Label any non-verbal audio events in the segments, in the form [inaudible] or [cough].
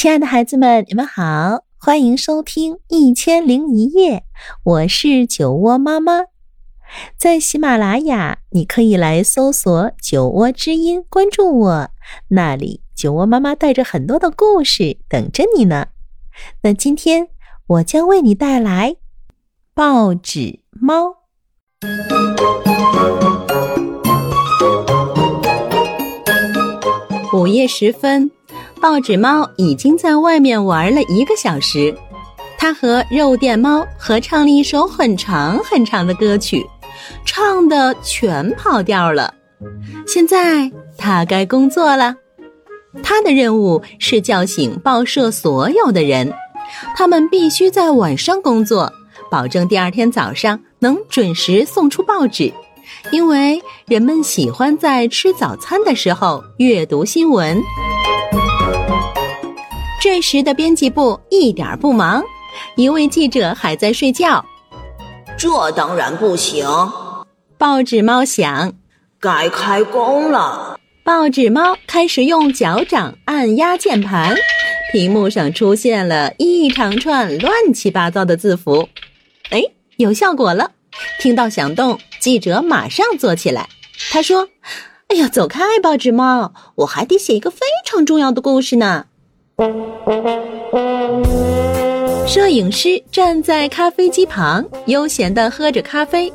亲爱的孩子们，你们好，欢迎收听《一千零一夜》，我是酒窝妈妈。在喜马拉雅，你可以来搜索“酒窝之音”，关注我，那里酒窝妈妈带着很多的故事等着你呢。那今天我将为你带来《报纸猫》。午夜时分。报纸猫已经在外面玩了一个小时，它和肉店猫合唱了一首很长很长的歌曲，唱的全跑调了。现在它该工作了，它的任务是叫醒报社所有的人，他们必须在晚上工作，保证第二天早上能准时送出报纸，因为人们喜欢在吃早餐的时候阅读新闻。这时的编辑部一点不忙，一位记者还在睡觉。这当然不行，报纸猫想，该开工了。报纸猫开始用脚掌按压键盘，屏幕上出现了一长串乱七八糟的字符。哎，有效果了！听到响动，记者马上坐起来。他说：“哎呀，走开，报纸猫，我还得写一个非常重要的故事呢。”摄影师站在咖啡机旁，悠闲地喝着咖啡。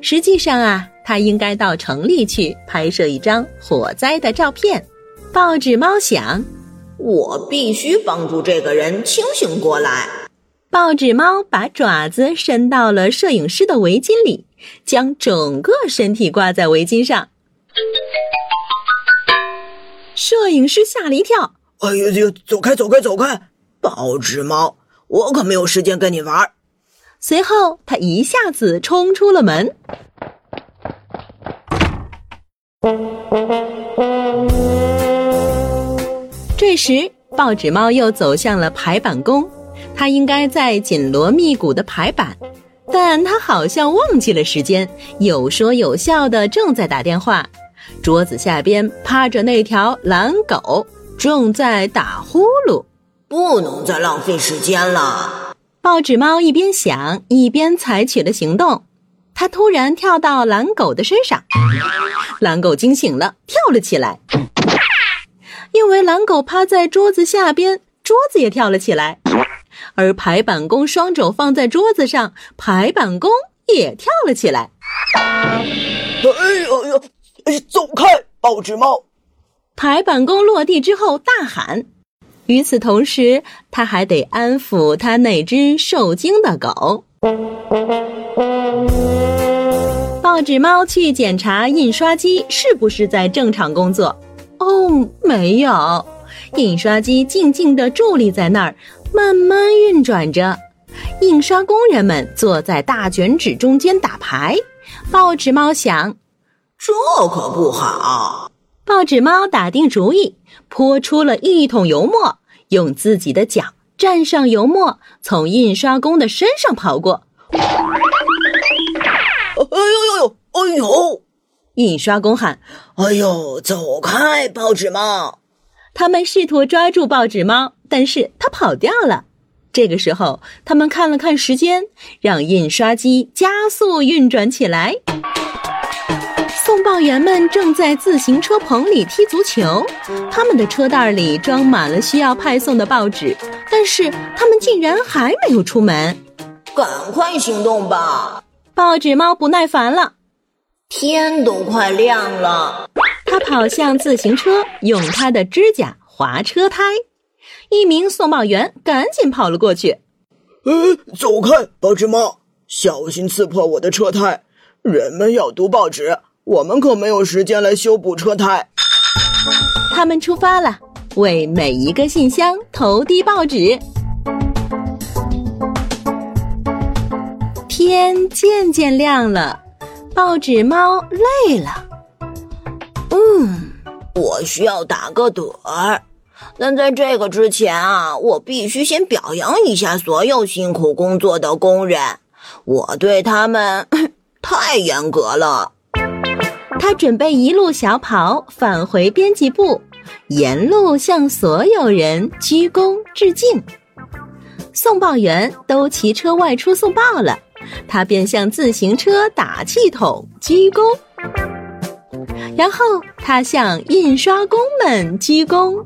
实际上啊，他应该到城里去拍摄一张火灾的照片。报纸猫想：我必须帮助这个人清醒过来。报纸猫把爪子伸到了摄影师的围巾里，将整个身体挂在围巾上。摄影师吓了一跳。哎呦呦！走开，走开，走开！报纸猫，我可没有时间跟你玩。随后，他一下子冲出了门。这时，报纸猫又走向了排版工，他应该在紧锣密鼓的排版，但他好像忘记了时间，有说有笑的正在打电话。桌子下边趴着那条懒狗。正在打呼噜，不能再浪费时间了。报纸猫一边想，一边采取了行动。它突然跳到蓝狗的身上，蓝狗惊醒了，跳了起来。因为蓝狗趴在桌子下边，桌子也跳了起来。而排版工双肘放在桌子上，排版工也跳了起来。哎呦呦！哎，走开，报纸猫！排版工落地之后大喊，与此同时，他还得安抚他那只受惊的狗。报纸猫去检查印刷机是不是在正常工作。哦，没有，印刷机静静地伫立在那儿，慢慢运转着。印刷工人们坐在大卷纸中间打牌。报纸猫想，这可不好。报纸猫打定主意，泼出了一桶油墨，用自己的脚蘸上油墨，从印刷工的身上跑过。哎呦呦呦！哎呦！印刷工喊：“哎呦，走开，报纸猫！”他们试图抓住报纸猫，但是它跑掉了。这个时候，他们看了看时间，让印刷机加速运转起来。送报员们正在自行车棚里踢足球，他们的车袋里装满了需要派送的报纸，但是他们竟然还没有出门。赶快行动吧！报纸猫不耐烦了。天都快亮了，他跑向自行车，用他的指甲划车胎。一名送报员赶紧跑了过去。呃，走开，报纸猫，小心刺破我的车胎。人们要读报纸。我们可没有时间来修补车胎。他们出发了，为每一个信箱投递报纸。天渐渐亮了，报纸猫累了。嗯，我需要打个盹儿，但在这个之前啊，我必须先表扬一下所有辛苦工作的工人。我对他们 [laughs] 太严格了。他准备一路小跑返回编辑部，沿路向所有人鞠躬致敬。送报员都骑车外出送报了，他便向自行车打气筒鞠躬，然后他向印刷工们鞠躬，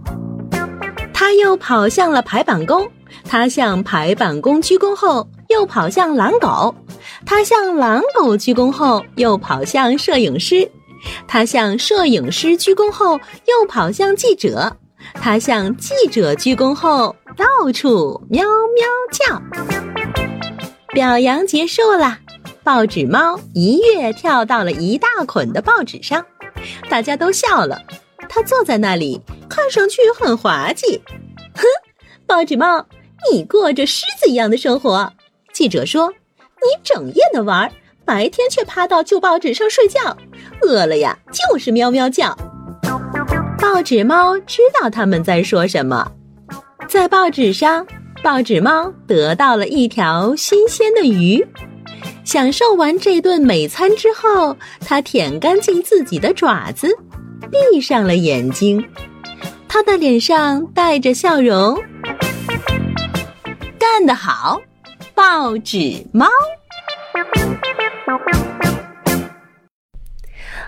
他又跑向了排版工，他向排版工鞠躬后，又跑向狼狗，他向狼狗鞠躬后，又跑向摄影师，他向摄影师鞠躬后，又跑向记者。他向记者鞠躬后，到处喵喵叫。表扬结束了，报纸猫一跃跳到了一大捆的报纸上，大家都笑了。他坐在那里，看上去很滑稽。哼，报纸猫，你过着狮子一样的生活。记者说：“你整夜的玩，白天却趴到旧报纸上睡觉，饿了呀就是喵喵叫。”报纸猫知道他们在说什么，在报纸上，报纸猫得到了一条新鲜的鱼。享受完这顿美餐之后，它舔干净自己的爪子，闭上了眼睛。它的脸上带着笑容。干得好，报纸猫！